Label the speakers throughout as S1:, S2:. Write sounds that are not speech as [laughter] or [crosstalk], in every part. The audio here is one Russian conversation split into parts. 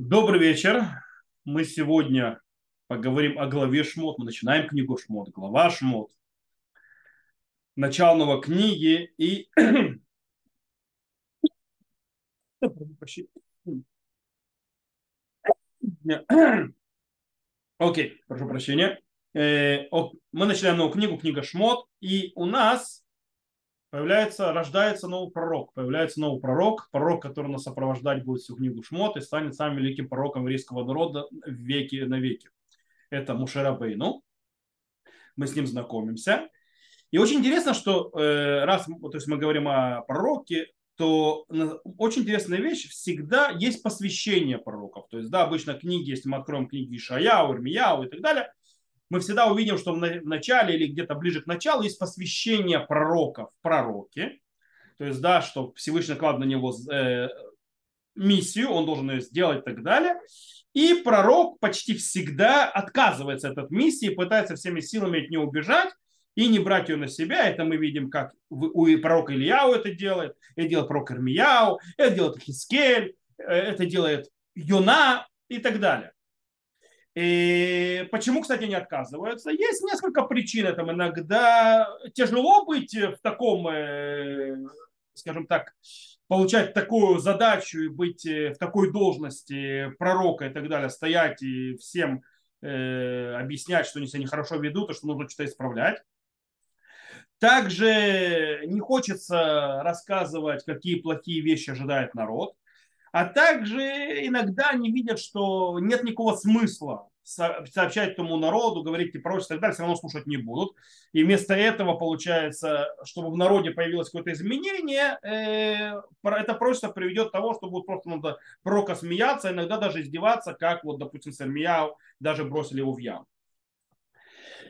S1: Добрый вечер. Мы сегодня поговорим о главе Шмот. Мы начинаем книгу Шмот, глава Шмот. Начало книги и... [coughs] Окей, прошу прощения. Э, мы начинаем новую книгу, книга Шмот, и у нас появляется, рождается новый пророк. Появляется новый пророк, пророк, который нас сопровождать будет всю книгу Шмот и станет самым великим пророком еврейского народа в веки на веки. Это Мушера Бейну. Мы с ним знакомимся. И очень интересно, что э, раз то есть мы говорим о пророке, то очень интересная вещь, всегда есть посвящение пророков. То есть, да, обычно книги, если мы откроем книги Ишаяу, Ирмияу и так далее, мы всегда увидим, что в начале или где-то ближе к началу есть посвящение пророка в пророке. То есть, да, что Всевышний клад на него э, миссию, он должен ее сделать и так далее. И пророк почти всегда отказывается от этой миссии, пытается всеми силами от нее убежать и не брать ее на себя. Это мы видим, как у пророка Ильяу это делает, это делает пророк Ирмияу, это делает Хискель, э, это делает Йона и так далее. И почему, кстати, не отказываются? Есть несколько причин этому. Иногда тяжело быть в таком, э, скажем так, получать такую задачу и быть в такой должности пророка и так далее, стоять и всем э, объяснять, что они себя нехорошо ведут, и что нужно что-то исправлять. Также не хочется рассказывать, какие плохие вещи ожидает народ. А также иногда они видят, что нет никакого смысла сообщать тому народу, говорить и прочее, и так далее, все равно слушать не будут. И вместо этого получается, чтобы в народе появилось какое-то изменение, э, это просто приведет к тому, что будут просто надо пророка смеяться, иногда даже издеваться, как вот, допустим, Сармияу даже бросили его в яму.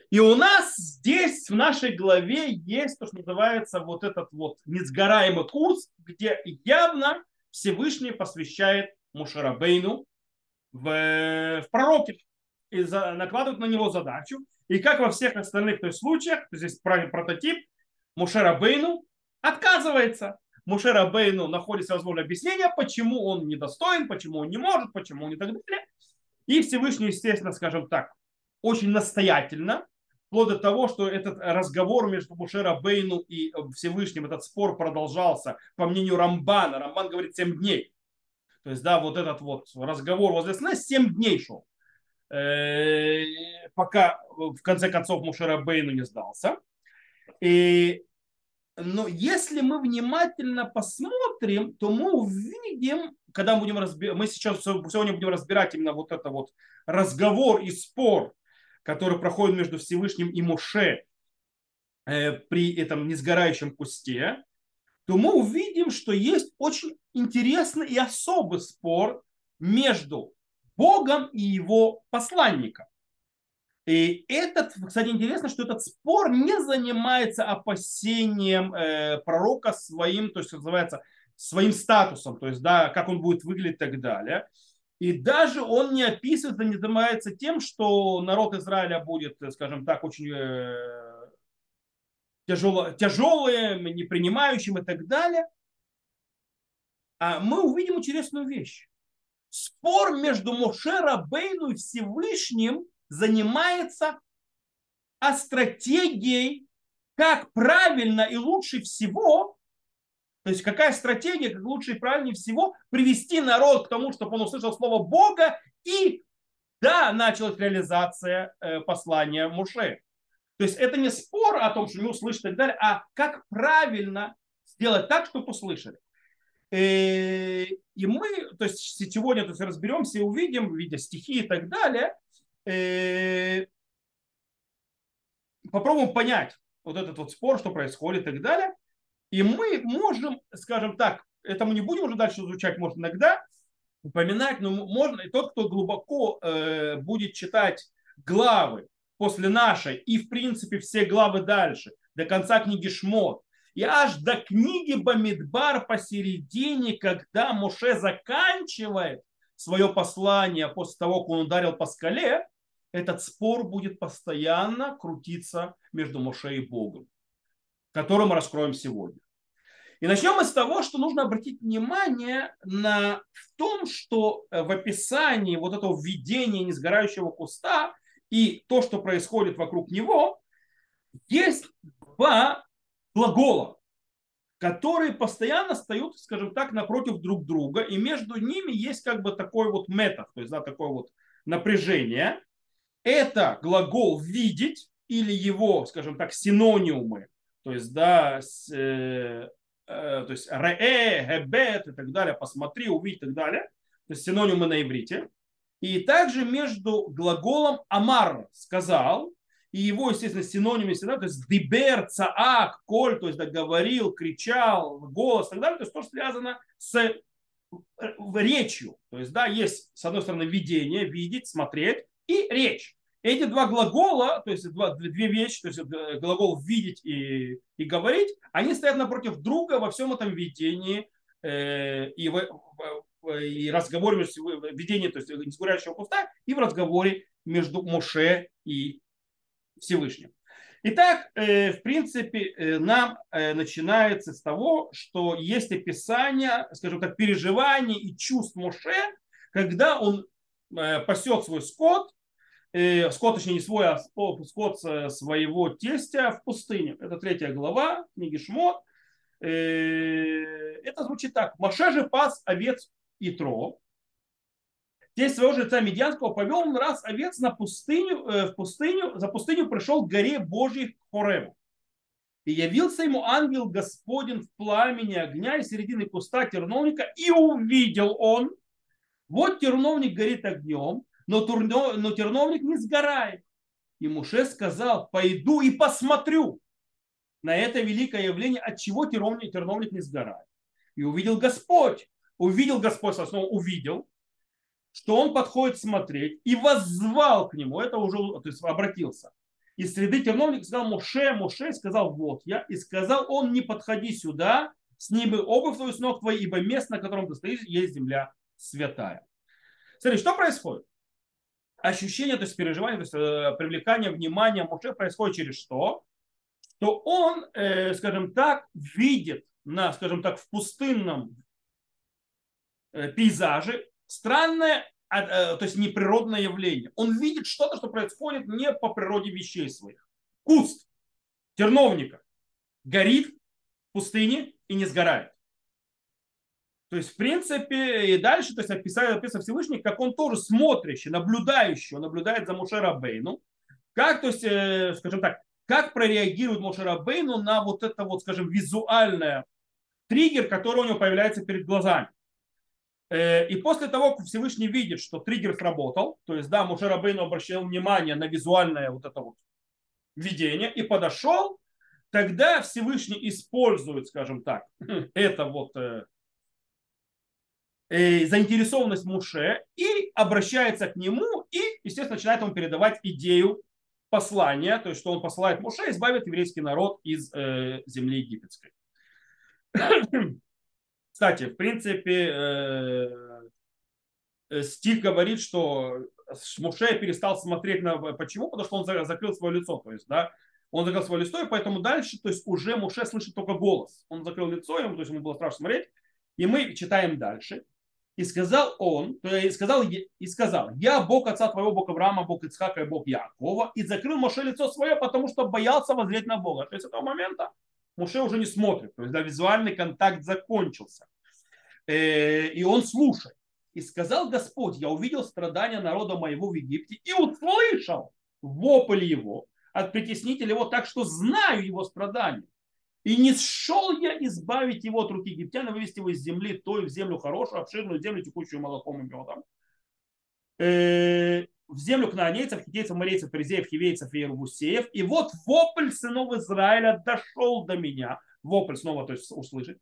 S1: И у нас здесь в нашей главе есть то, что называется вот этот вот несгораемый курс, где явно Всевышний посвящает Мушарабейну в, в пророке и за, накладывает на него задачу. И как во всех остальных то есть, случаях, здесь прототип, Мушарабейну отказывается. Мушерабейну находится возможное объяснение, почему он недостоин, почему он не может, почему он и так далее. И Всевышний, естественно, скажем так, очень настоятельно, вплоть до того, что этот разговор между Мушера Бейну и Всевышним, этот спор продолжался, по мнению Рамбана. Рамбан говорит 7 дней. То есть, да, вот этот вот разговор возле сна 7 дней шел. Э, пока в конце концов Мушера Бейну не сдался. И, но если мы внимательно посмотрим, то мы увидим, когда мы будем разбирать, мы сейчас сегодня будем разбирать именно вот это вот разговор и спор который проходит между Всевышним и Моше э, при этом несгорающем кусте, то мы увидим, что есть очень интересный и особый спор между Богом и его посланником. И этот, кстати, интересно, что этот спор не занимается опасением э, пророка своим, то есть называется своим статусом, то есть да, как он будет выглядеть и так далее. И даже он не описывает, не занимается тем, что народ Израиля будет, скажем так, очень э, тяжело, тяжелым, непринимающим и так далее. А мы увидим интересную вещь. Спор между Моше Рабейну и Всевышним занимается о стратегии, как правильно и лучше всего то есть какая стратегия, как лучше и правильнее всего привести народ к тому, чтобы он услышал слово Бога и да, началась реализация э, послания Муше. То есть это не спор о том, что не услышать и так далее, а как правильно сделать так, чтобы услышали. Э, и мы, то есть сегодня то есть, разберемся и увидим, видя стихи и так далее, э, попробуем понять вот этот вот спор, что происходит и так далее. И мы можем, скажем так, это мы не будем уже дальше изучать, может, иногда упоминать, но можно, и тот, кто глубоко э, будет читать главы после нашей и, в принципе, все главы дальше, до конца книги Шмот, и аж до книги Бамидбар посередине, когда Моше заканчивает свое послание после того, как он ударил по скале, этот спор будет постоянно крутиться между Моше и Богом который мы раскроем сегодня. И начнем мы с того, что нужно обратить внимание на в том, что э, в описании вот этого введения несгорающего куста и то, что происходит вокруг него, есть два глагола, которые постоянно стоят, скажем так, напротив друг друга, и между ними есть как бы такой вот метод, то есть да, такое вот напряжение. Это глагол «видеть» или его, скажем так, синонимы, то есть, да, с, э, э, то есть ре, гебет и так далее, посмотри, увидь и так далее, то есть синонимы на иврите. И также между глаголом амар сказал и его, естественно, синонимы всегда, то есть дибер, цаак, коль, то есть да, кричал, голос и так далее, то есть то, что связано с э, речью. То есть, да, есть, с одной стороны, видение, видеть, смотреть, и речь. Эти два глагола, то есть два, две вещи, то есть глагол видеть и, и говорить, они стоят напротив друга во всем этом видении э, и, в, в, и разговоре, видении, то есть изгоряющего куста, и в разговоре между Моше и Всевышним. Итак, э, в принципе, э, нам э, начинается с того, что есть описание, скажем так, переживаний и чувств Моше, когда он пасет свой скот, скот, точнее не свой, а скот своего тестя в пустыне. Это третья глава книги Шмот. Это звучит так. Моше же пас овец и тро, Тесть своего жреца Медьянского повел он раз овец на пустыню, э, в пустыню, за пустыню пришел к горе Божьей Хореву. И явился ему ангел Господень в пламени огня из середины куста терновника, и увидел он, вот терновник горит огнем, но, турно, но терновник не сгорает. И Муше сказал, пойду и посмотрю на это великое явление, от чего терновник, терновник не сгорает. И увидел Господь, увидел Господь, снова увидел, что он подходит смотреть и воззвал к нему, это уже то есть обратился. Из среды терновник сказал Муше, Муше сказал, вот я, и сказал он, не подходи сюда, сними обувь твою с ног твоей, ибо место, на котором ты стоишь, есть земля святая. Смотри, что происходит? Ощущение, то есть переживание, то есть э, привлекание внимания Муше происходит через что? Что он, э, скажем так, видит на, скажем так, в пустынном э, пейзаже странное, а, то есть неприродное явление. Он видит что-то, что происходит не по природе вещей своих. Куст терновника горит в пустыне и не сгорает. То есть, в принципе, и дальше, то есть, описывает, описывает Всевышний, как он тоже смотрящий, наблюдающий, он наблюдает за Мушера Бейну, как, то есть, э, скажем так, как прореагирует Мушера Бейну на вот это вот, скажем, визуальное триггер, который у него появляется перед глазами. Э, и после того, как Всевышний видит, что триггер сработал, то есть, да, Муше Рабейну обращал внимание на визуальное вот это вот видение и подошел, тогда Всевышний использует, скажем так, [clears throat] это вот э, заинтересованность Муше и обращается к нему и, естественно, начинает ему передавать идею послания, то есть, что он посылает Муше избавить еврейский народ из э, земли египетской. [clears throat] Кстати, в принципе, э, э, стих говорит, что Муше перестал смотреть на... Почему? Потому что он закрыл свое лицо. То есть, да, он закрыл свое лицо, и поэтому дальше, то есть уже Муше слышит только голос. Он закрыл лицо, ему, то есть ему было страшно смотреть. И мы читаем дальше. И сказал он, есть сказал, и сказал, я Бог отца твоего, Бог Авраама, Бог Ицхака и Бог Якова. И закрыл Моше лицо свое, потому что боялся воззреть на Бога. То есть с этого момента Муше уже не смотрит. То есть да, визуальный контакт закончился. Э, и он слушает. И сказал Господь, я увидел страдания народа моего в Египте и услышал вопль его от притеснителя его так, что знаю его страдания. И не шел я избавить его от руки египтян и вывести его из земли, той в землю хорошую, обширную землю, текущую молоком и медом. Э, в землю кнаанейцев, хитейцев, марейцев, перезеев, хивейцев и ирвусеев. И вот вопль сынов Израиля дошел до меня. Вопль снова, то есть услышать.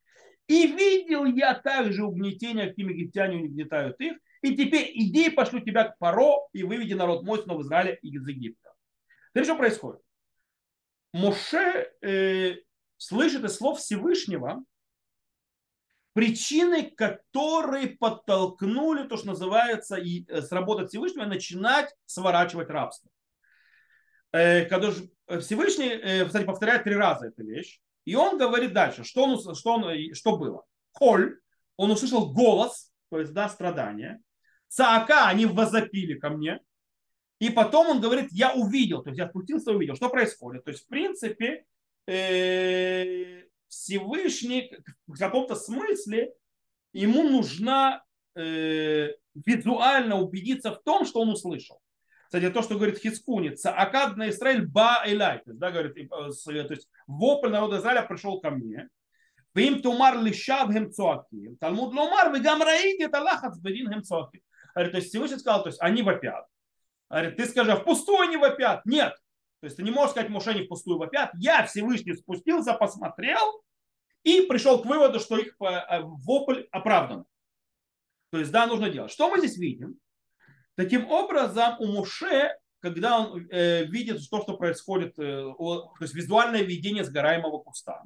S1: И видел я также угнетение, каким египтяне угнетают их. И теперь иди, пошлю тебя к Паро и выведи народ мой снова Израиля из Египта. Теперь что происходит? Моше э, слышит из слов Всевышнего причины, которые подтолкнули то, что называется, и э, сработать Всевышнего, начинать сворачивать рабство. Э, когда Всевышний, э, кстати, повторяет три раза эту вещь. И он говорит дальше, что, он, что, он, что было. Холь, он услышал голос, то есть да, страдания. Цаака, они возопили ко мне. И потом он говорит, я увидел, то есть я спустился и увидел, что происходит. То есть, в принципе, Всевышний в каком-то смысле ему нужна э, визуально убедиться в том, что он услышал. Кстати, то, что говорит Хискуница, Акад на Израиль ба элай, то есть, да, говорит, э, то есть вопль народа Израиля пришел ко мне. Вим тумар лишав хем цуаки. Талмуд ломар, вы гам раиди, это лахац бедин хем цуаки. То есть Всевышний сказал, то есть они вопят. Говорит, ты скажи, а впустую они вопят? Нет. То есть ты не можешь сказать, Моше не впустую вопят. Я Всевышний спустился, посмотрел и пришел к выводу, что их э, вопль оправдан. То есть да, нужно делать. Что мы здесь видим? Таким образом, у Муше, когда он э, видит то, что происходит, э, о, то есть визуальное видение сгораемого куста,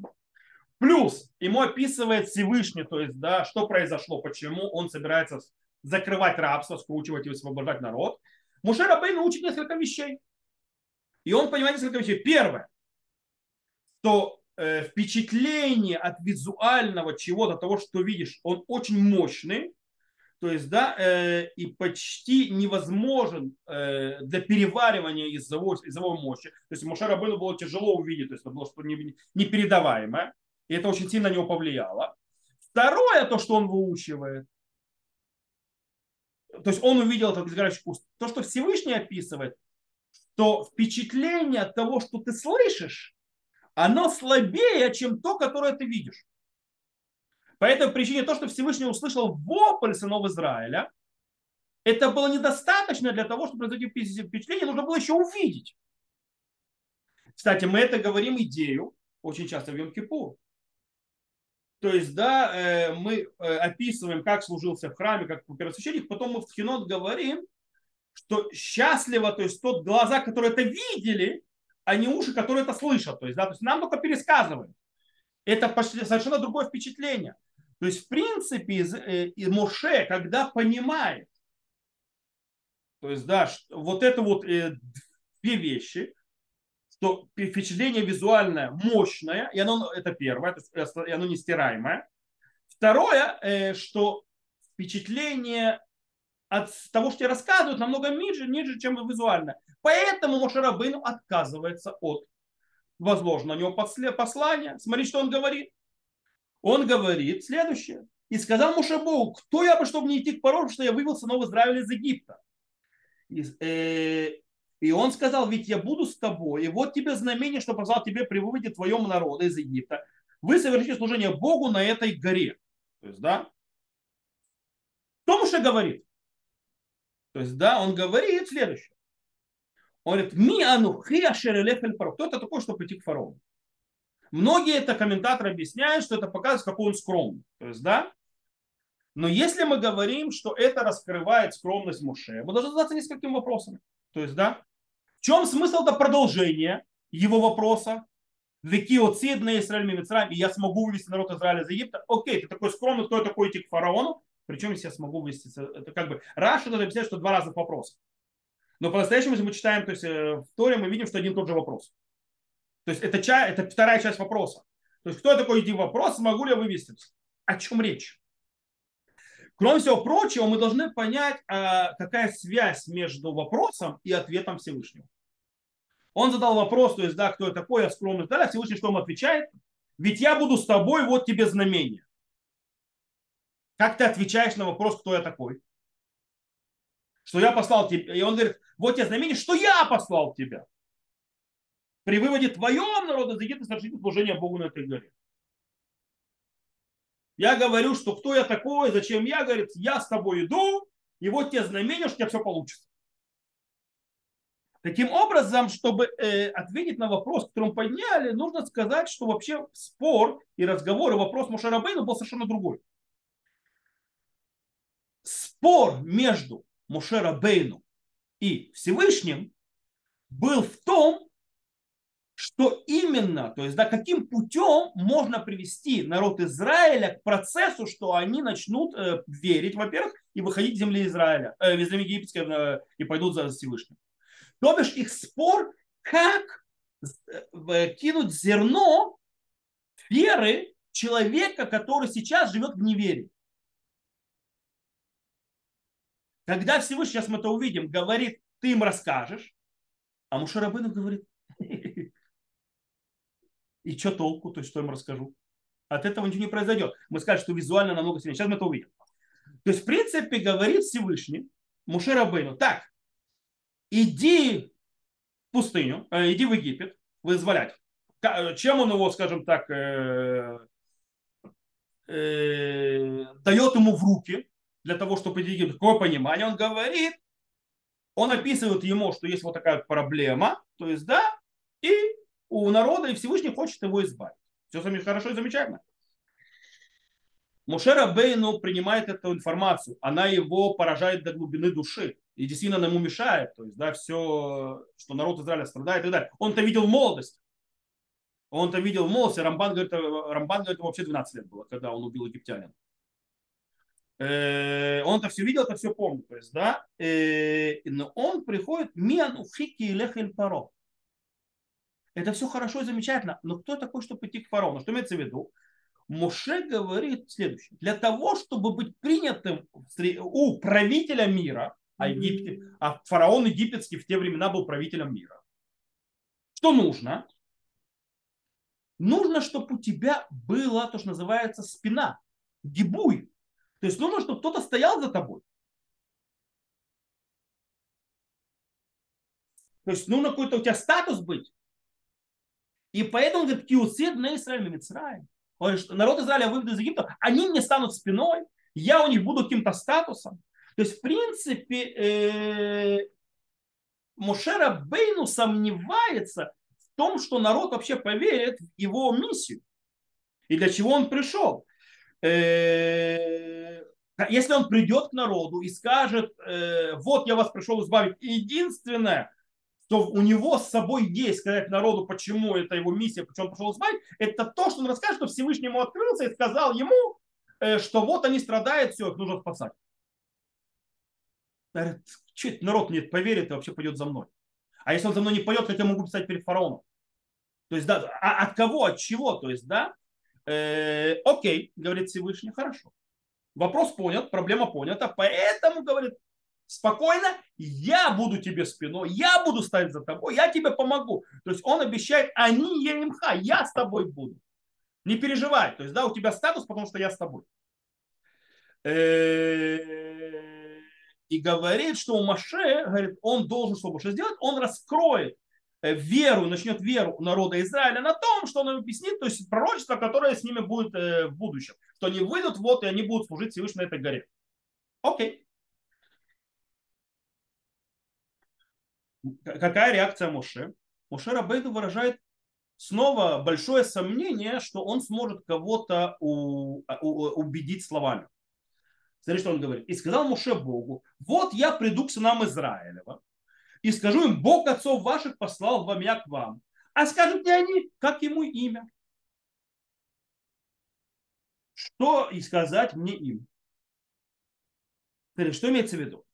S1: плюс ему описывает Всевышний, то есть да, что произошло, почему он собирается закрывать рабство, скручивать и освобождать народ, Муше Рабейн учит несколько вещей. И он понимает несколько вещей. Первое, что э, впечатление от визуального чего-то, того, что видишь, он очень мощный. То есть, да, э, и почти невозможен э, для переваривания из-за из его мощи. То есть Моше Рабыну было тяжело увидеть, то есть это было что непередаваемое. И это очень сильно на него повлияло. Второе, то, что он выучивает, то есть он увидел этот изгорающий куст. То, что Всевышний описывает, то впечатление от того, что ты слышишь, оно слабее, чем то, которое ты видишь. По этой причине то, что Всевышний услышал вопль сынов Израиля, это было недостаточно для того, чтобы произвести впечатление, нужно было еще увидеть. Кстати, мы это говорим идею очень часто в Йом-Кипур. То есть, да, э, мы э, описываем, как служился в храме, как первосвященник, потом мы в Тхинот говорим, что счастливо, то есть тот глаза, которые это видели, а не уши, которые это слышат. То есть, да, то есть нам только пересказывают. Это почти совершенно другое впечатление. То есть, в принципе, э, и Моше, когда понимает, то есть, да, вот это вот э, две вещи, что впечатление визуальное мощное, и оно, это первое, то есть, и оно нестираемое. Второе, э, что впечатление от того, что тебе рассказывают, намного ниже, ниже, чем визуально. Поэтому Мошарабейну отказывается от возложенного на него послания. Смотри, что он говорит. Он говорит следующее. И сказал Муше Богу, кто я бы, чтобы не идти к порогу, что я вывел сынов Израиля из Египта. И, э, и он сказал, ведь я буду с тобой, и вот тебе знамение, что позвал тебе при выводе твоему народа из Египта. Вы совершите служение Богу на этой горе. То есть, да. Кто Муше говорит? То есть, да, он говорит следующее. Он говорит, ми анухи ашерелефель паро. Кто это такой, чтобы прийти к фараону? Многие это комментаторы объясняют, что это показывает, какой он скромный. То есть, да, но если мы говорим, что это раскрывает скромность Муше, мы должны задаться несколькими вопросами. То есть, да, в чем смысл это продолжения его вопроса? Веки отсид на Израиль Мимицраем, и я смогу вывести народ Израиля из Египта. Окей, ты такой скромный, кто такой идти к фараону? Причем, если я смогу вывести, это как бы, Раша надо объяснять, что два разных вопроса. Но по-настоящему, если мы читаем то есть, э, в Торе, мы видим, что один и тот же вопрос. То есть это, ча, это вторая часть вопроса. То есть кто такой иди вопрос, могу ли я вывести? О чем речь? Кроме всего прочего, мы должны понять, а, какая связь между вопросом и ответом Всевышнего. Он задал вопрос, то есть, да, кто я такой, я скромный, да, Всевышний что ему отвечает? Ведь я буду с тобой, вот тебе знамение. Как ты отвечаешь на вопрос, кто я такой? Что я послал тебя. И он говорит, вот тебе знамение, что я послал тебя. При выводе твоем народа из Египта совершите служение Богу на этой горе. Я говорю, что кто я такой, зачем я, говорит, я с тобой иду, и вот тебе знамение, что у тебя все получится. Таким образом, чтобы э, ответить на вопрос, который мы подняли, нужно сказать, что вообще спор и разговор и вопрос Мушарабейну был совершенно другой спор между Мушера Бейну и Всевышним был в том, что именно, то есть да, каким путем можно привести народ Израиля к процессу, что они начнут э, верить, во-первых, и выходить из земли Израиля, э, из земли египетской э, и пойдут за Всевышним. То бишь их спор, как э, кинуть зерно веры человека, который сейчас живет в неверии. Когда Всевышний, сейчас мы это увидим, говорит, ты им расскажешь, а Мушарабыну говорит, и что толку, то есть что им расскажу? От этого ничего не произойдет. Мы скажем, что визуально намного сильнее. Сейчас мы это увидим. То есть, в принципе, говорит Всевышний Мушерабыну, так, иди в пустыню, э, иди в Египет, вызволять. Чем он его, скажем так, э, э, дает ему в руки для того, чтобы Египет, какое понимание, он говорит, он описывает ему, что есть вот такая проблема, то есть, да, и у народа, и Всевышний хочет его избавить. Все хорошо и замечательно. Мушера Бейну принимает эту информацию, она его поражает до глубины души и действительно ему мешает, то есть, да, все, что народ Израиля страдает и так далее. Он-то видел молодость. Он-то видел в молодости, Рамбан говорит, Рамбан говорит, вообще 12 лет было, когда он убил египтянин. Э, он это все видел, это все помнит, то есть, да, э, но он приходит, миан уфики лехель паро. Это все хорошо и замечательно, но кто такой, чтобы идти к фараону? Что имеется в виду? Моше говорит следующее. Для того, чтобы быть принятым у правителя мира, а, Египте, а фараон египетский в те времена был правителем мира, что нужно? Нужно, чтобы у тебя была то, что называется спина, гибуй. То есть нужно, чтобы кто-то стоял за тобой. То есть нужно какой-то у тебя статус быть. И поэтому говорит, киусид на Израиль Мицраем. Народ Израиля выведу из Египта, они мне станут спиной, я у них буду каким-то статусом. То есть, в принципе, э, Мошера Бейну сомневается в том, что народ вообще поверит в его миссию и для чего он пришел. Э, если он придет к народу и скажет, э, вот я вас пришел избавить, единственное, то у него с собой есть сказать народу, почему это его миссия, почему он пошел избавить, это то, что он расскажет, что Всевышний ему открылся и сказал ему, э, что вот они страдают, все, их нужно спасать. Что это народ мне поверит и вообще пойдет за мной. А если он за мной не пойдет, как я могу писать перед фараоном? То есть, да, а от кого, от чего? То есть, да, э, окей, говорит Всевышний, хорошо. Вопрос понят, проблема понята, поэтому, говорит, спокойно, я буду тебе спиной, я буду стоять за тобой, я тебе помогу. То есть он обещает, они еремха, я с тобой буду. Не переживай. То есть, да, у тебя статус, потому что я с тобой. И говорит, что у Маше, говорит, он должен что больше сделать, он раскроет э, веру, начнет веру народа Израиля на том, что он им объяснит, то есть пророчество, которое с ними будет э, в будущем. Что они выйдут вот, и они будут служить Всевышнему на этой горе. Окей. какая реакция Моше? Моше Рабейду выражает снова большое сомнение, что он сможет кого-то убедить словами. Смотри, что он говорит. И сказал Моше Богу, вот я приду к сынам Израилева и скажу им, Бог отцов ваших послал вам я к вам. А скажут мне они, как ему имя? Что и сказать мне им? Что имеется в виду?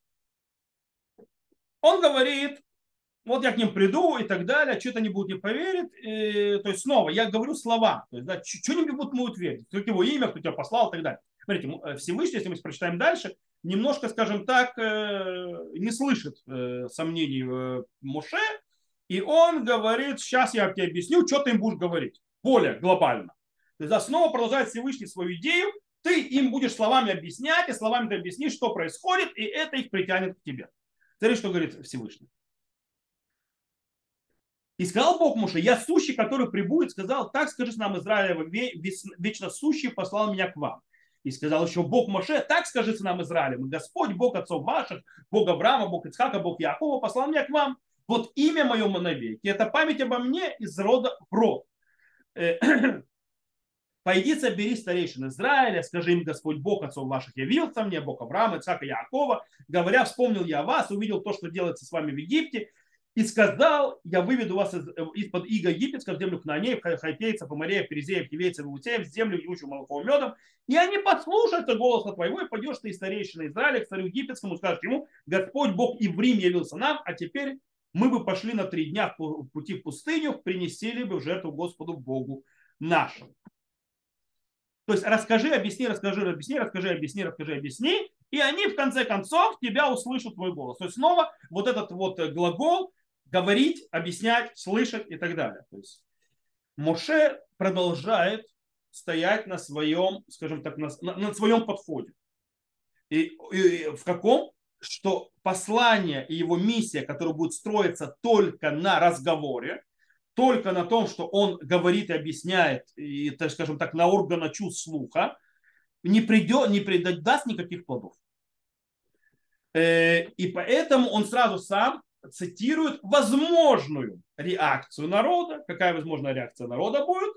S1: Он говорит, вот я к ним приду и так далее, что-то они будут не поверить. И, то есть снова я говорю слова, то есть да, что-нибудь будут могут верить, кто его имя, кто тебя послал и так далее. Смотрите, э, Всевышний, если мы прочитаем дальше, немножко, скажем так, э, не слышит э, сомнений Моше, и он говорит, сейчас я тебе объясню, что ты им будешь говорить, более глобально. То есть снова продолжает Всевышний свою идею, ты им будешь словами объяснять, и словами ты объяснишь, что происходит, и это их притянет к тебе. Смотри, что говорит Всевышний. И сказал Бог Муше, я сущий, который прибудет, сказал, так скажи нам Израиля, вечно сущий послал меня к вам. И сказал еще Бог Моше, так скажи нам Израиля, Господь, Бог отцов ваших, Бог Авраама, Бог Ицхака, Бог Якова послал меня к вам. Вот имя мое навеки, это память обо мне из рода в род. Э, [clears throat] Пойди собери старейшин Израиля, скажи им, Господь Бог отцов ваших явился мне, Бог Авраама, Ицхака, Якова, говоря, вспомнил я вас, увидел то, что делается с вами в Египте, и сказал, я выведу вас э, из-под иго египетского в землю кнанеев, хайтейцев, амареев, перезеев, хивейцев, иутеев, землю, идущую молоком медом, и они послушаются голоса твоего, и пойдешь ты из старейшины Израиля к царю египетскому, скажешь ему, Господь Бог и в Рим явился нам, а теперь мы бы пошли на три дня в пути в пустыню, принесли бы в жертву Господу Богу нашему. То есть расскажи, объясни, расскажи, объясни, расскажи, объясни, расскажи, объясни. И они в конце концов тебя услышат твой голос. То есть снова вот этот вот глагол говорить, объяснять, слышать и так далее. То есть Моше продолжает стоять на своем, скажем так, на, на, на своем подходе. И, и в каком? Что послание и его миссия, которая будет строиться только на разговоре, только на том, что он говорит и объясняет, и, так скажем так, на органа чувств слуха, не, придет, не придаст никаких плодов. Э, и поэтому он сразу сам цитирует возможную реакцию народа. Какая возможная реакция народа будет?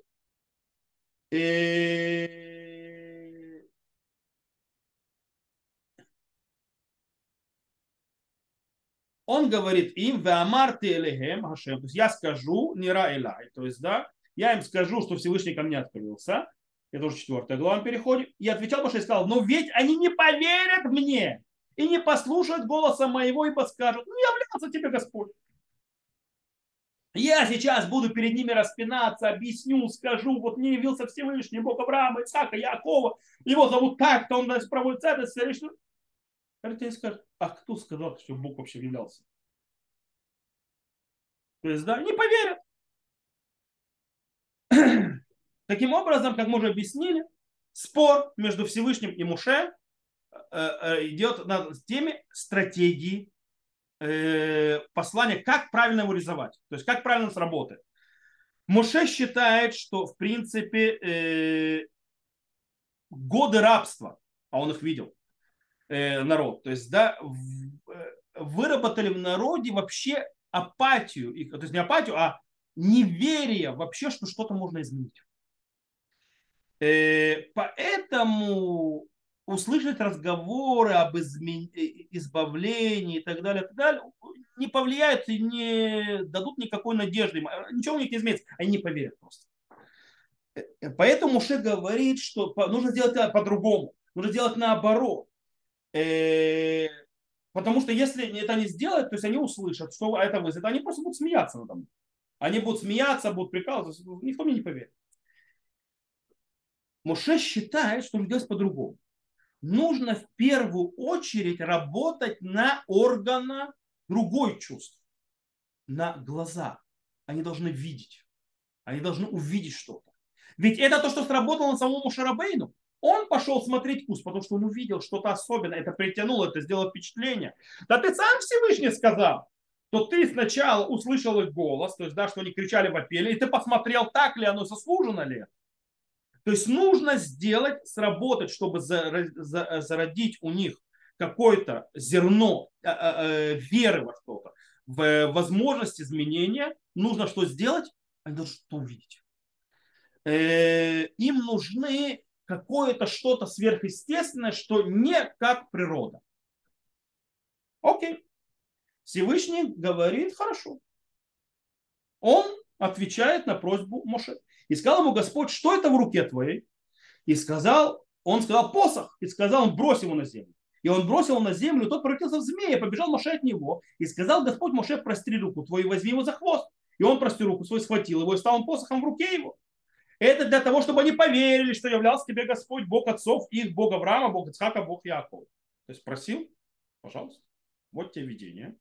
S1: И он говорит им, «Веамар ты элехем Хашем», то есть я скажу, не ра элай, то есть, да, я им скажу, что Всевышний ко мне открылся, это уже четвертая глава переходит, и отвечал Боже и сказал, но ведь они не поверят мне и не послушают голоса моего, ибо скажут, ну являлся тебе Господь. Я сейчас буду перед ними распинаться, объясню, скажу, вот мне явился Всевышний Бог Авраама, Исаака, Якова, его зовут так-то, он проводит это, следующее. Теперь скажет, а кто сказал, что Бог вообще являлся? То есть, да, не поверят. Таким образом, как мы уже объяснили, спор между Всевышним и Муше идет на теме стратегии э, послания, как правильно его реализовать, то есть как правильно сработает. Муше считает, что в принципе годы рабства, а он их видел, Э, народ. То есть, да, э, выработали в народе вообще апатию, то есть не апатию, а неверие вообще, что что-то можно изменить. Э, поэтому услышать разговоры об измен... избавлении и так далее, и так далее, не повлияют и не дадут никакой надежды. Ничего у них не изменится. Они не поверят просто. Поэтому Муше говорит, что нужно сделать по-другому. Нужно делать наоборот. Э, потому что если это не сделать, то есть они услышат, что это вызовет, они просто будут смеяться надо мной. Они будут смеяться, будут прикалываться, никто мне не поверит. Моше считает, что нужно делать по-другому. Нужно в первую очередь работать на органа другой чувств, на глаза. Они должны видеть. Они должны увидеть что-то. Ведь это то, что сработало на самому Шарабейну. Он пошел смотреть куст, потому что он увидел что-то особенное, это притянуло, это сделало впечатление. Да ты сам Всевышний сказал, то ты сначала услышал их голос, то есть, да, что они кричали, вопели, и ты посмотрел, так ли оно, заслужено ли. То есть нужно сделать, сработать, чтобы зародить у них какое-то зерно э, э, веры во что-то, в возможность изменения, нужно что сделать? Они должны что увидеть. Э, им нужны какое-то что-то сверхъестественное, что не как природа. Окей. Всевышний говорит, хорошо. Он отвечает на просьбу Моше. И сказал ему Господь, что это в руке твоей? И сказал, он сказал посох. И сказал, он бросил его на землю. И он бросил его на землю, тот превратился в змея, побежал Моше от него. И сказал Господь Моше, простри руку твою, возьми его за хвост. И он простил руку свою, схватил его и стал он посохом в руке его. Это для того, чтобы они поверили, что являлся тебе Господь, Бог отцов, их Бог Авраама, Бог Ицхака, Бог Якова. То есть просил, пожалуйста, вот тебе видение.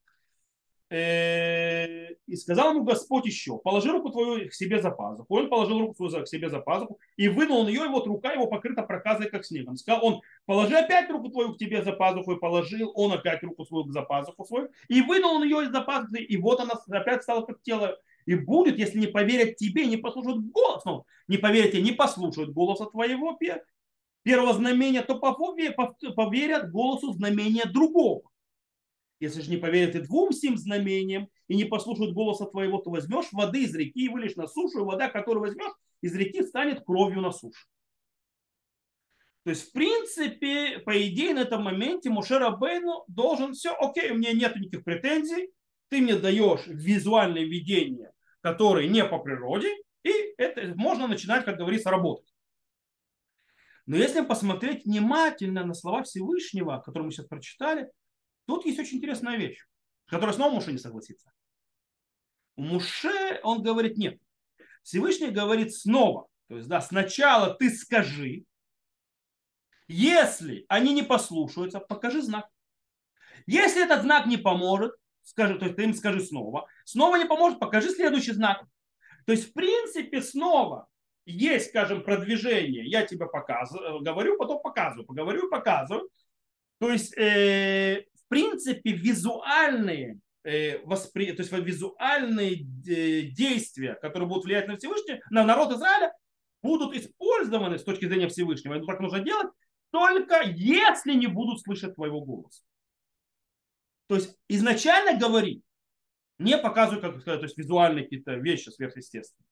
S1: Э, и сказал ему Господь еще, положи руку твою к себе за пазуху. Он положил руку свою к себе за пазуху и вынул на нее, и вот рука его покрыта проказой, как снегом. Сказал он, положи опять руку твою к тебе за пазуху, и положил он опять руку свою за пазуху свою, и вынул на нее из-за пазухи, и вот она опять стала как тело и будет, если не поверят тебе, не послушают голос, ну, не поверят тебе, не послушают голоса твоего первого знамения, то поверят голосу знамения другого. Если же не поверят и двум сим знамениям, и не послушают голоса твоего, то возьмешь воды из реки и вылишь на сушу, и вода, которую возьмешь из реки, станет кровью на суше. То есть, в принципе, по идее, на этом моменте Мушер Абейну должен все, окей, у меня нет никаких претензий, ты мне даешь визуальное видение которые не по природе, и это можно начинать, как говорится, работать. Но если посмотреть внимательно на слова Всевышнего, которые мы сейчас прочитали, тут есть очень интересная вещь, которая снова Муше не согласится. У Муше он говорит нет. Всевышний говорит снова. То есть, да, сначала ты скажи, Если они не послушаются, покажи знак. Если этот знак не поможет, скажи, то есть ты им скажи снова. Снова не поможет, покажи следующий знак. То есть, в принципе, снова есть, скажем, продвижение. Я тебе показываю, говорю, потом показываю, поговорю, показываю. То есть, э, принципе, визуальные э, воспри... то есть визуальные э, действия, которые будут влиять на Всевышний, на народ Израиля, будут использованы с точки зрения Всевышнего. Это так нужно делать только если не будут слышать твоего голоса. То есть изначально говори, не показывай, как сказать, то есть визуальные какие-то вещи сверхъестественные.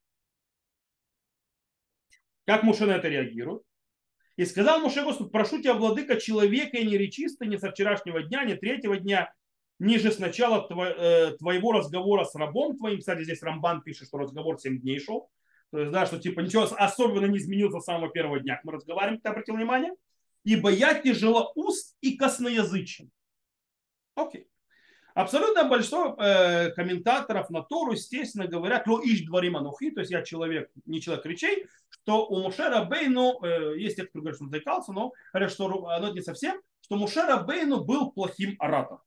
S1: Как Муше на это реагирует? И сказал Муше Господу, прошу тебя, владыка, человека и не речисто, не со вчерашнего дня, не третьего дня, ниже с начала э, твоего разговора с рабом твоим. Кстати, здесь Рамбан пишет, что разговор 7 дней шел. То есть, да, что типа ничего особенно не изменилось с самого первого дня, мы разговариваем, ты обратил внимание? Ибо я тяжело уст и косноязычен. Окей. Абсолютно большинство э, комментаторов на Тору, естественно, говорят, ло иш дворим анухи, то есть я человек, не человек речей, что у Мушера Бейну, э, есть те, кто говорят, что он заикался, но говорят, что оно не совсем, что Мушера Бейну был плохим оратором.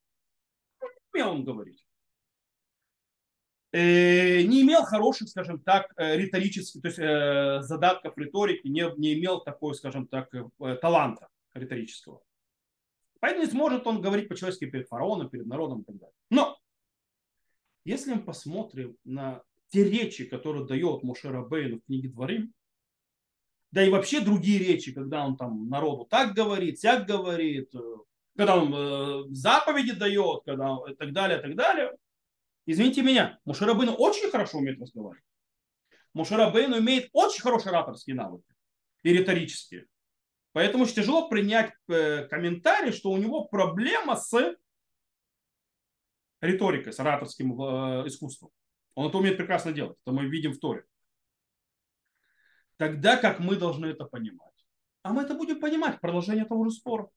S1: Не умел он говорить. Э, не имел хороших, скажем так, э, риторических, то есть э, задатков риторики, не, не имел такой, скажем так, э, таланта риторического. Поэтому не сможет он говорить по-человечески перед фараоном, перед народом и так далее. Но если мы посмотрим на те речи, которые дает Мошера Бейну в книге Дворим, да и вообще другие речи, когда он там народу так говорит, сяк говорит, э, когда он э, заповеди дает, когда и так далее, и так далее. Извините меня, Мушарабейну очень хорошо умеет разговаривать. Мушарабейну имеет очень хорошие ораторские навыки и риторические. Поэтому очень тяжело принять э, комментарий, что у него проблема с риторикой, с ораторским э, искусством. Он это умеет прекрасно делать. Это мы видим в Торе. Тогда как мы должны это понимать? А мы это будем понимать в продолжении того же спора.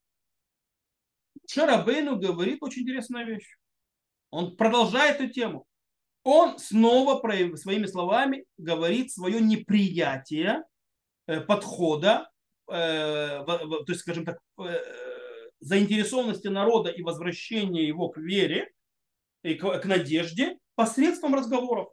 S1: Шарабейну говорит очень интересная вещь. Он продолжает эту тему. Он снова своими словами говорит свое неприятие э, подхода то есть, скажем так, э, заинтересованности народа и возвращения его к вере и к, надежде посредством разговоров.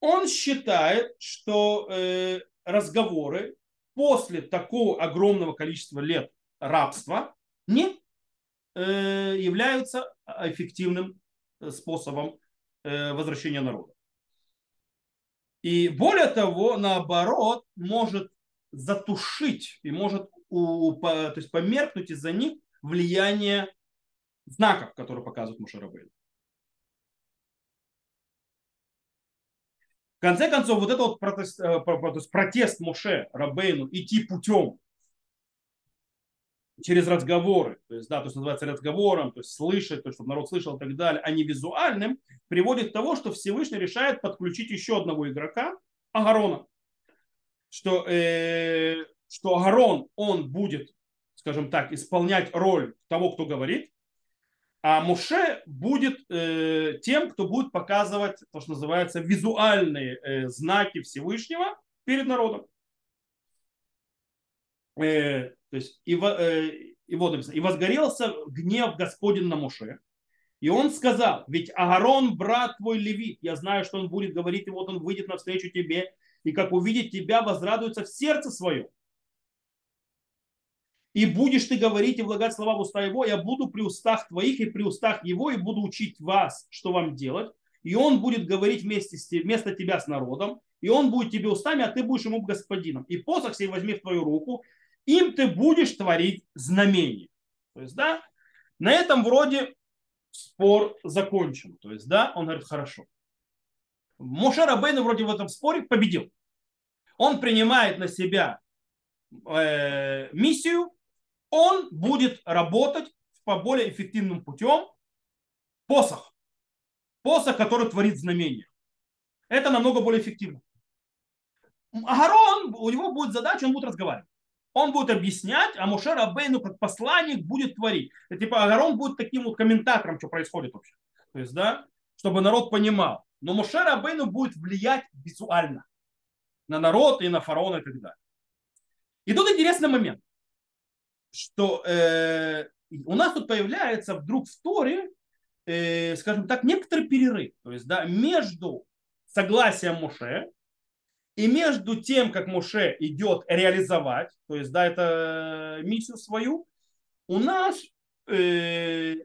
S1: Он считает, что э, разговоры после такого огромного количества лет рабства не э, являются эффективным способом э, возвращения народа. И более того, наоборот, может затушить и может у, то есть померкнуть из-за них влияние знаков, которые показывают Мушарабейн. В конце концов, вот этот вот протест, э, протест Моше Рабейну идти путем через разговоры, то есть, да, то есть называется разговором, то есть слышать, то чтобы народ слышал и так далее, а не визуальным, приводит к тому, что Всевышний решает подключить еще одного игрока, Агарона. Что, э, что Агарон, он будет, скажем так, исполнять роль того, кто говорит, а Муше будет э, тем, кто будет показывать то, что называется визуальные э, знаки Всевышнего перед народом. Э, то есть, и, э, и вот написано, и возгорелся гнев Господень на Моше, и он сказал, ведь Агарон, брат твой левит, я знаю, что он будет говорить, и вот он выйдет навстречу тебе, и как увидит тебя, возрадуется в сердце свое. И будешь ты говорить и влагать слова в уста его, я буду при устах твоих и при устах его, и буду учить вас, что вам делать. И он будет говорить вместе, с, вместо тебя с народом, и он будет тебе устами, а ты будешь ему господином. И посох сей возьми в твою руку, им ты будешь творить знамение. То есть, да, на этом вроде спор закончен. То есть, да, он говорит, хорошо. Моше Рабейну вроде в этом споре победил. Он принимает на себя э, миссию, он будет работать по более эффективным путем посох. Посох, который творит знамение. Это намного более эффективно. Агарон, у него будет задача, он будет разговаривать он будет объяснять, а Муше Рабейну как посланник будет творить. Это типа Агарон будет таким вот комментатором, что происходит вообще. То есть, да, чтобы народ понимал. Но Муше Рабейну будет влиять визуально на народ и на фараона и так далее. И тут интересный момент, что э, у нас тут появляется вдруг в Торе, э, скажем так, некоторый перерыв. То есть, да, между согласием Моше и между тем, как Моше идет реализовать, то есть, да, это миссию свою, у нас э,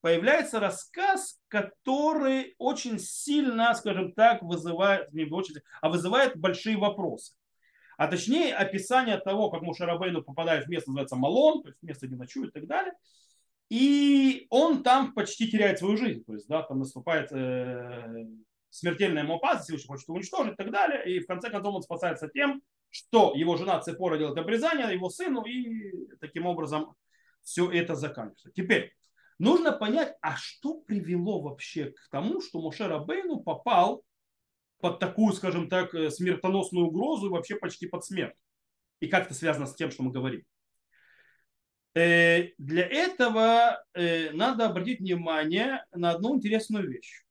S1: появляется рассказ, который очень сильно, скажем так, вызывает, не очень, а вызывает большие вопросы. А точнее описание того, как Мушарабейну попадает в место, называется Малон, то есть место, где ночует и так далее. И он там почти теряет свою жизнь. То есть, да, там наступает э, смертельная ему опасность, Всевышний хочет его уничтожить и так далее. И в конце концов он спасается тем, что его жена Цепора делает обрезание его сыну, и таким образом все это заканчивается. Теперь, нужно понять, а что привело вообще к тому, что Моше Рабейну попал под такую, скажем так, э, смертоносную угрозу и вообще почти под смерть. И как это связано с тем, что мы говорим. Э, для этого э, надо обратить внимание на одну интересную вещь.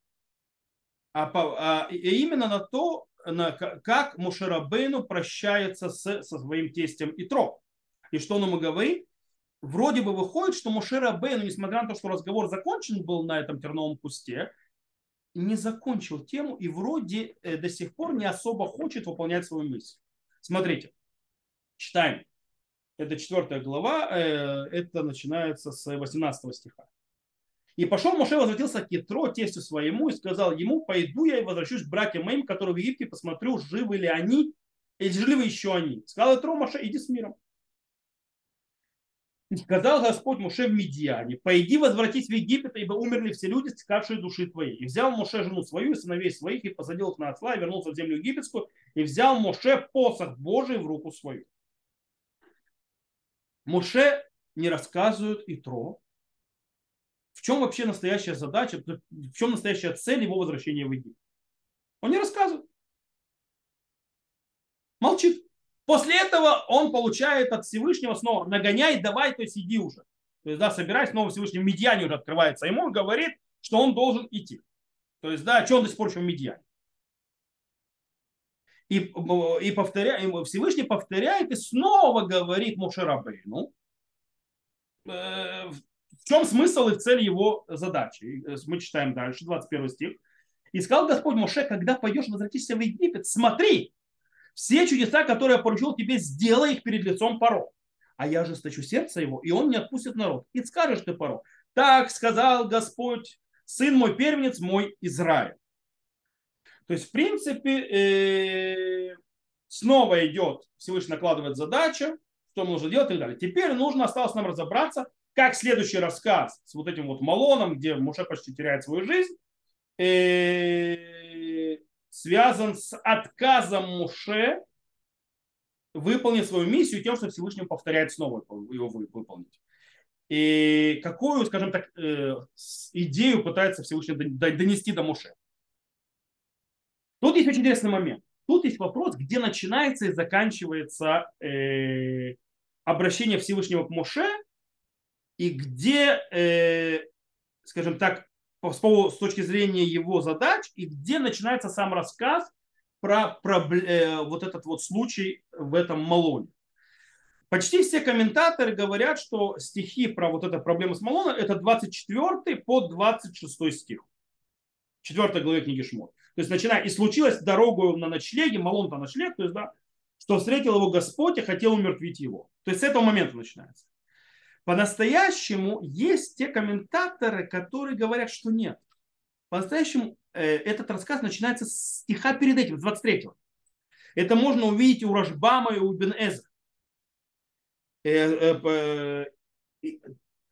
S1: А, а именно на то, на, как Мушарабейну прощается с, со своим тестем Итро. И что он ему говорит? Вроде бы выходит, что Мушарабейну, несмотря на то, что разговор закончен был на этом терновом кусте, не закончил тему и вроде э, до сих пор не особо хочет выполнять свою мысль. Смотрите, читаем. Это четвертая глава, э, это начинается с 18 стиха. И пошел Моше, возвратился к Ятро, тестю своему, и сказал ему, пойду я и возвращусь к братьям моим, которые в Египте, посмотрю, живы ли они, или живы еще они. Сказал Ятро Моше, иди с миром. И сказал Господь Муше в Медиане, пойди возвратись в Египет, ибо умерли все люди, стекавшие души твоей. И взял Муше жену свою и сыновей своих, и посадил их на отсла, и вернулся в землю египетскую, и взял Муше посох Божий в руку свою. Муше не рассказывает Итро, в чем вообще настоящая задача, в чем настоящая цель его возвращения в Египет. Он не рассказывает. Молчит. После этого он получает от Всевышнего снова, нагоняй, давай, то есть иди уже. То есть, да, собирай снова Всевышний, Медьяне уже открывается ему говорит, что он должен идти. То есть, да, что он до сих пор еще в Медьяне. И, и, повторя, и Всевышний повторяет и снова говорит Мушерабейну, э, в чем смысл и цель его задачи. Э, мы читаем дальше, 21 стих. И сказал Господь Моше, когда пойдешь возвратишься в Египет, смотри, все чудеса, которые я поручил тебе, сделай их перед лицом Паро. А я ожесточу сердце его, и он не отпустит народ. И скажешь ты Паро, так сказал Господь, сын мой первенец, мой Израиль. То есть, в принципе, э, снова идет, Всевышний накладывает задачу, что нужно делать и так далее. Теперь нужно осталось нам разобраться, как следующий рассказ с вот этим вот Малоном, где Муше почти теряет свою жизнь, э, связан с отказом Муше выполнить свою миссию тем, что Всевышний повторяет снова его выполнить. И какую, скажем так, э, идею пытается Всевышний донести до Муше. Тут есть очень интересный момент. Тут есть вопрос, где начинается и заканчивается э, обращение Всевышнего к Моше, и где, э, скажем так, с, точки зрения его задач, и где начинается сам рассказ про, про э, вот этот вот случай в этом Малоне. Почти все комментаторы говорят, что стихи про вот эту проблему с Малоном это 24 по 26 стих. 4 главе книги Шмот. То есть начиная, и случилось дорогу на ночлеге, Малон-то ночлег, то есть, да, что встретил его Господь и хотел умертвить его. То есть с этого момента начинается. По-настоящему есть те комментаторы, которые говорят, что нет. По-настоящему э, этот рассказ начинается с стиха перед этим, с 23-го. Это можно увидеть у Рашбама и у Бен Эзра. Э, э,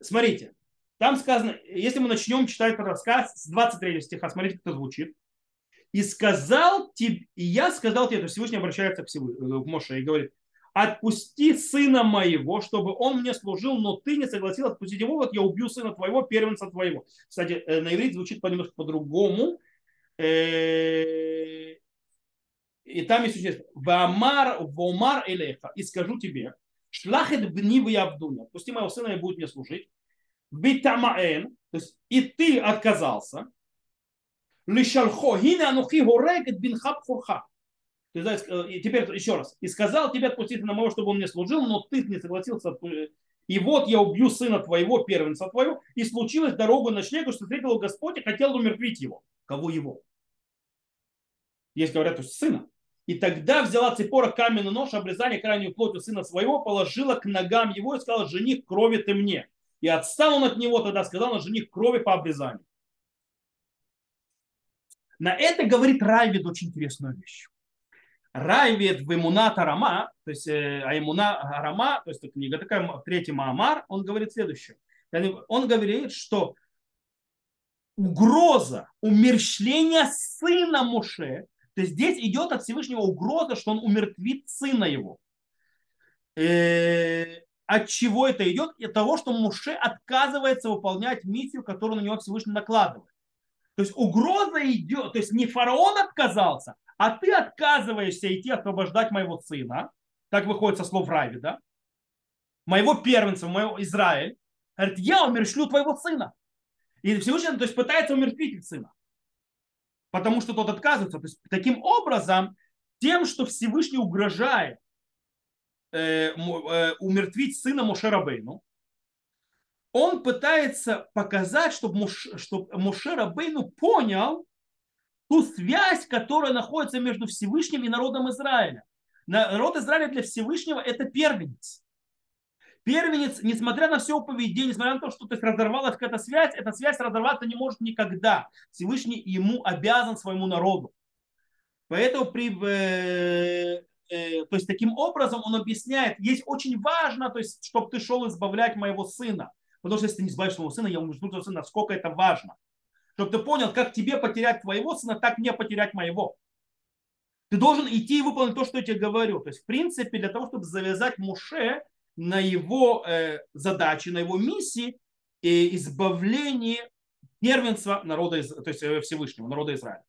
S1: смотрите, там сказано, если мы начнем читать этот рассказ с 23 стиха, смотрите, как это звучит. И сказал тебе, и я сказал тебе, то Всевышний обращается к, Всевышнему, к Моше и говорит, отпусти сына моего, чтобы он мне служил, но ты не согласился отпустить его, вот я убью сына твоего, первенца твоего. Кстати, э, на иврите звучит немножко по-другому. Э, и там есть очень Вамар, Вомар Элеха, и скажу тебе, шлахет бни в Явдуня, отпусти моего сына и будет мне служить. Битамаэн, то есть и ты отказался. Лишалхо, хина анухи хорегет бин хаб То есть, и теперь еще раз. И сказал тебе отпустить на моего, чтобы он мне служил, но ты не согласился. И вот я убью сына твоего, первенца твоего. И случилось дорогу ночлегу, что встретил его Господь и хотел умертвить его. Кого его? Есть говорят, то есть сына. И тогда взяла Ципора каменный нож, обрезание крайнюю плотью сына своего, положила к ногам его и сказала, жених, крови ты мне. И отстал он от него, тогда сказал на жених крови по обрезанию. На это говорит Райвид очень интересную вещь. Райвид в Имуна Тарама, то есть э, а Имуна Арама, то есть это книга такая, третий Маамар, он говорит следующее. Он говорит, что угроза умерщвления сына Муше, то есть здесь идет от Всевышнего угроза, что он умертвит сына его. Э, от чего это идет? От того, что Муше отказывается выполнять миссию, которую на него Всевышний накладывает. То есть угроза идет, то есть не фараон отказался, а ты отказываешься идти освобождать моего сына, так выходит со слов Рави, да? Моего первенца, моего Израиль, говорит, я умершлю твоего сына. И Всевышний, то есть пытается умертвить сына. Потому что тот отказывается. То есть таким образом, тем, что Всевышний угрожает э, э, умертвить сына Мушерабейну, он пытается показать, чтобы, Муш, Рабейну понял ту связь, которая находится между Всевышним и народом Израиля. Народ Израиля для Всевышнего – это первенец. Первенец, несмотря на все поведение, несмотря на то, что то есть, разорвалась какая-то связь, эта связь разорваться не может никогда. Всевышний ему обязан своему народу. Поэтому при, э, э, то есть таким образом он объясняет, есть очень важно, то есть, чтобы ты шел избавлять моего сына. Потому что если ты не избавишь своего сына, я твоего сына, насколько это важно. Чтобы ты понял, как тебе потерять твоего сына, так мне потерять моего. Ты должен идти и выполнить то, что я тебе говорю. То есть, в принципе, для того, чтобы завязать Муше на его э, задачи, на его миссии, э, избавление первенства народа, то есть э, Всевышнего, народа Израиля.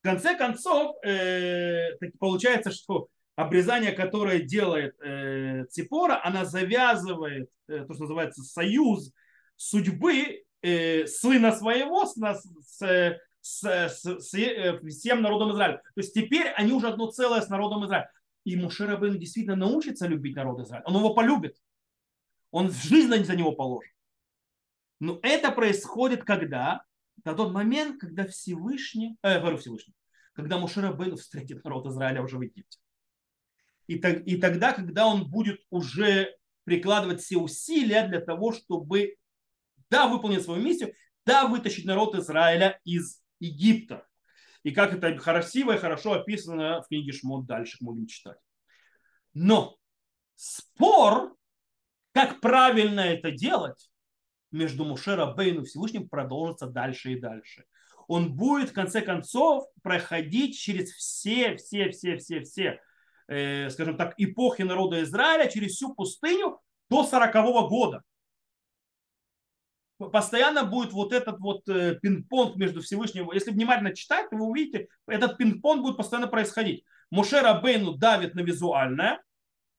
S1: В конце концов, э, получается, что обрезание, которое делает э, Ципора, она завязывает э, то, что называется союз судьбы э, сына своего с, с, с, с, с э, всем народом Израиля. То есть теперь они уже одно целое с народом Израиля. И Муше Рабейн действительно научится любить народ Израиля. Он его полюбит. Он жизнь за него положит. Но это происходит когда? На тот момент, когда Всевышний, э, говорю Всевышний, когда Муше Рабейн встретит народ Израиля уже в Египте. И, так, и тогда, когда он будет уже прикладывать все усилия для того, чтобы, да, выполнить свою миссию, да, вытащить народ Израиля из Египта. И как это красиво и хорошо описано в книге Шмот, дальше будем читать. Но спор, как правильно это делать, между Мушера Бейну и Всевышним продолжится дальше и дальше. Он будет, в конце концов, проходить через все, все, все, все, все э, скажем так, эпохи народа Израиля через всю пустыню до 40 года. Постоянно будет вот этот вот э, пинг-понг между Всевышним. Если внимательно читать, то вы увидите, этот пинг-понг будет постоянно происходить. Мушера Бейну давит на визуальное,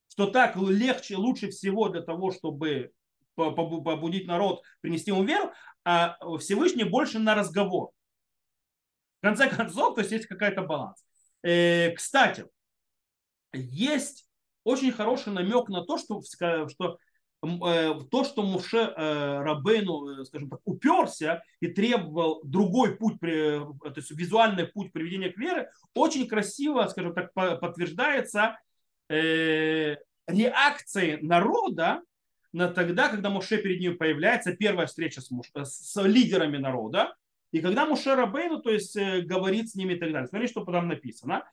S1: что так легче, лучше всего для того, чтобы побудить народ, принести ему веру, а Всевышний больше на разговор. В конце концов, то есть есть какая-то баланс. Э, кстати, есть очень хороший намек на то, что, что э, то, что Муше э, Рабейну, э, скажем так, уперся и требовал другой путь, то есть визуальный путь приведения к вере, очень красиво, скажем так, подтверждается реакцией народа на тогда, когда Муше перед ним появляется, первая встреча с, Муше, с лидерами народа, и когда Муше Рабейну, то есть говорит с ними и так далее. Смотрите, что там написано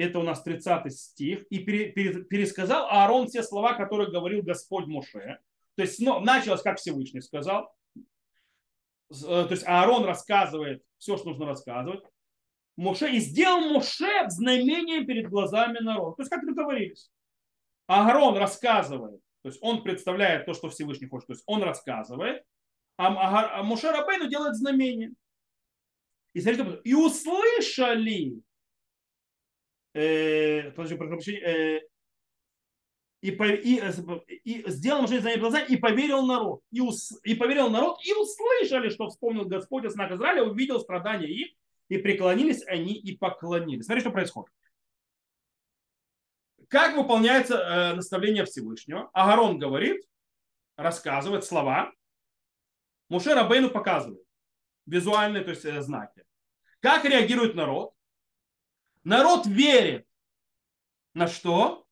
S1: это у нас 30 стих, и пересказал Аарон все слова, которые говорил Господь Моше. То есть ну, началось, как Всевышний сказал. Э, то есть Аарон рассказывает все, что нужно рассказывать. Моше, и сделал Моше знамением перед глазами народа. То есть как договорились. Аарон рассказывает, то есть он представляет то, что Всевышний хочет, то есть он рассказывает, а, а Моше Рабейну делает знамение. И, смотрите, и услышали э, подожди, э, и, по, и, э, и сделал мужчине за глаза и поверил народ. И, ус, и поверил народ, и услышали, что вспомнил Господь о снах Израиля, увидел страдания их, и преклонились они и поклонились. Смотри, что происходит. как выполняется э, наставление Всевышнего? Агарон говорит, рассказывает слова. Муше Рабейну показывает визуальные, то есть э, знаки. Как реагирует народ? Народ верит на что?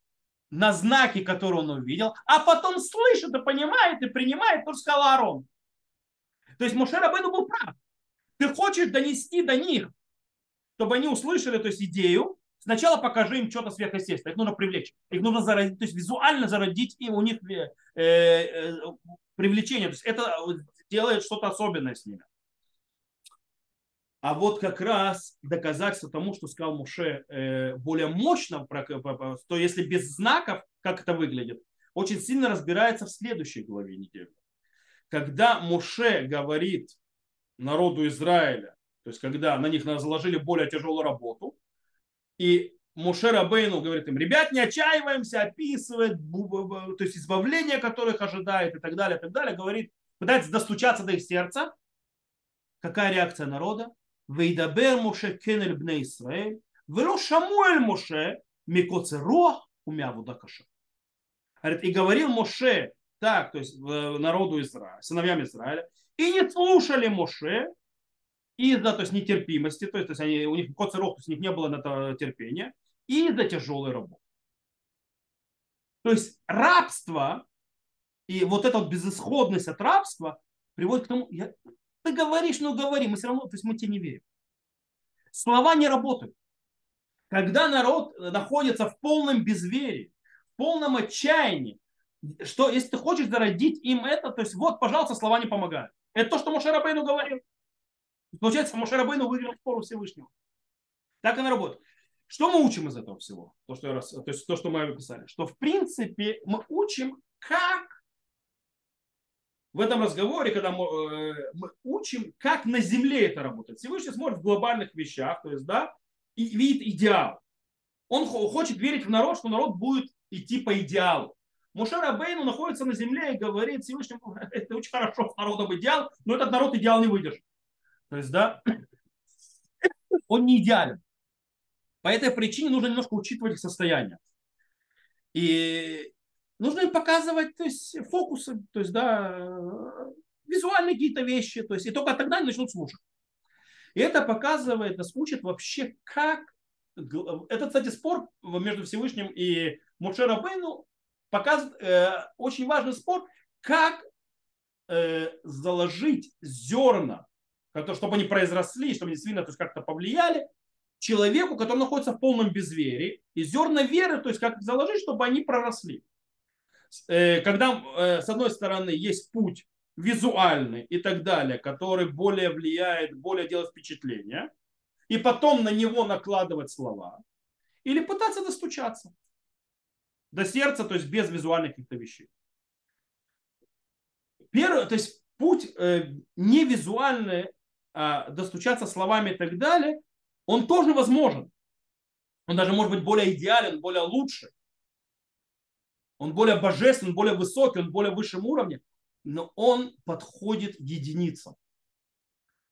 S1: На знаки, которые он увидел, а потом слышит и понимает и принимает то, что сказал Аарон. То есть Муше Рабейну был прав. Ты хочешь донести до них, чтобы они услышали то есть, идею, сначала покажи им что-то сверхъестественное. Их нужно привлечь. Их нужно зародить, то есть визуально зародить им у них э, э, привлечение. То есть это делает что-то особенное с ними. А вот как раз доказательство тому, что сказал Муше э, более мощно, то если без знаков, как это выглядит, очень сильно разбирается в следующей главе недели. Когда Муше говорит народу Израиля, то есть когда на них заложили более тяжелую работу, и Муше Рабейну говорит им, ребят, не отчаиваемся, описывает, то есть избавление, которое их ожидает и так далее, и так далее, говорит, пытается достучаться до их сердца. Какая реакция народа? Вейдабер Муше кенель бне Исраэль, вело Шамуэль Муше, микоце рох, умя вудакаша. И говорил Моше так, то есть народу Израиля, сыновьям Израиля, и не слушали Моше из-за то есть, нетерпимости, то есть, то есть они, у них коцерох, то есть у них не было на это терпения, и из-за тяжелой работы. То есть рабство и вот эта вот безысходность от рабства приводит к тому, я, ты говоришь, ну говори, мы все равно, то есть мы тебе не верим. Слова не работают. Когда народ находится в полном безверии, в полном отчаянии, что если ты хочешь зародить им это, то есть вот, пожалуйста, слова не помогают. Это то, что Мошерабейну говорил. Получается, Мошерабейну выиграл спор Всевышнего. Так оно работает. Что мы учим из этого всего? То, что, я то, есть то, что мы описали. Что в принципе мы учим, как в этом разговоре, когда мы, э, мы учим, как на земле это работает. Всевышний смотрит в глобальных вещах, то есть, да, и видит идеал. Он хочет верить в народ, что народ будет идти по идеалу. Мушер Абейну находится на земле и говорит Всевышнему, [laughs] это очень хорошо, с народом идеал, но этот народ идеал не выдержит. То есть, да, [coughs] он не идеален. По этой причине нужно немножко учитывать их состояние. И нужно им показывать то есть, фокусы, то есть, да, визуальные какие-то вещи, то есть, и только тогда они начнут слушать. И это показывает, нас учит вообще, как... Это, кстати, спор между Всевышним и Мушера Бейну показывает э, очень важный спор, как э, заложить зерна, чтобы они произросли, чтобы они действительно то есть, как-то повлияли, человеку, который находится в полном безверии, и зерна веры, то есть как заложить, чтобы они проросли. Э, когда э, с одной стороны есть путь визуальный и так далее, который более влияет, более делает впечатление, и потом на него накладывать слова, или пытаться достучаться до сердца, то есть без визуальных каких-то вещей. Первый, то есть путь э, не визуальный, а достучаться словами и так далее, он тоже возможен. Он даже может быть более идеален, более лучше он более божественный, более высокий, он более высшем уровне, но он подходит единицам.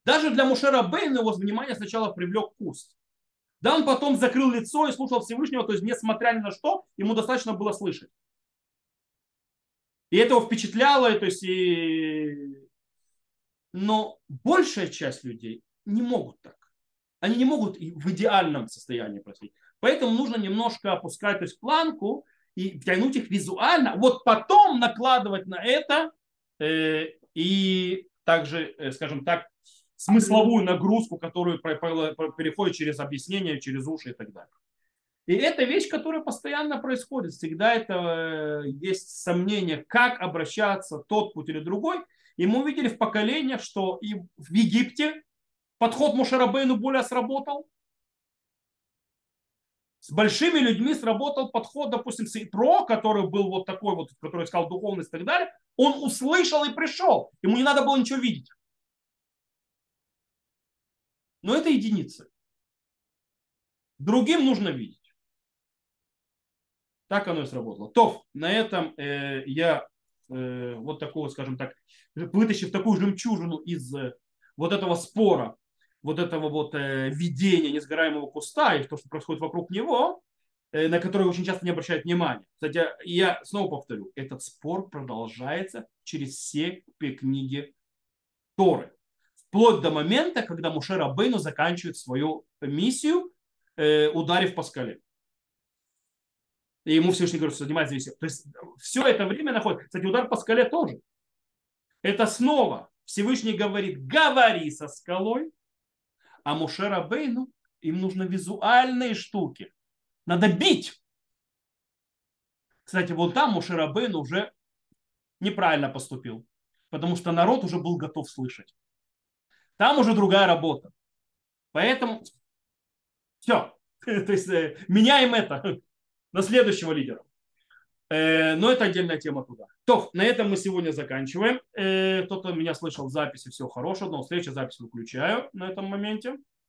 S1: Даже для Мушера Бейна его внимание сначала привлек куст. Да, он потом закрыл лицо и слушал Всевышнего, то есть несмотря ни на что, ему достаточно было слышать. И это его впечатляло, то есть и... но большая часть людей не могут так. Они не могут в идеальном состоянии просить. Поэтому нужно немножко опускать то есть, планку и тянуть их визуально, вот потом накладывать на это э, и также, э, скажем так, смысловую нагрузку, которую переходит через объяснение, через уши и так далее. И это вещь, которая постоянно происходит. Всегда это э, есть сомнение, как обращаться тот путь или другой. И мы увидели в поколениях, что и в Египте подход Мушарабейну более сработал, с большими людьми сработал подход, допустим, с Итро, который был вот такой вот, который искал духовность и так далее, он услышал и пришел. Ему не надо было ничего видеть. Но это единицы. Другим нужно видеть. Так оно и сработало. То, на этом э, я э, вот такого, скажем так, вытащив такую жемчужину из э, вот этого спора вот этого вот э, видения несгораемого куста и то, что происходит вокруг него, э, на которые очень часто не обращают внимания. Кстати, я снова повторю, этот спор продолжается через все книги Торы. Вплоть до момента, когда Мушер Бейну заканчивает свою миссию, э, ударив по скале. И ему Всевышний говорит, что занимается весь. То есть все это время находится. Кстати, удар по скале тоже. Это снова Всевышний говорит, говори со скалой, а Мушера Бейну им нужны визуальные штуки. Надо бить. Кстати, вот там Мушера Бейну уже неправильно поступил, потому что народ уже был готов слышать. Там уже другая работа. Поэтому все. [laughs] То есть э, меняем это [laughs] на следующего лидера. Э, но это отдельная тема туда. То, на этом мы сегодня заканчиваем. Э, кто-то меня слышал в записи, все хорошо, но встреча запись выключаю на этом моменте.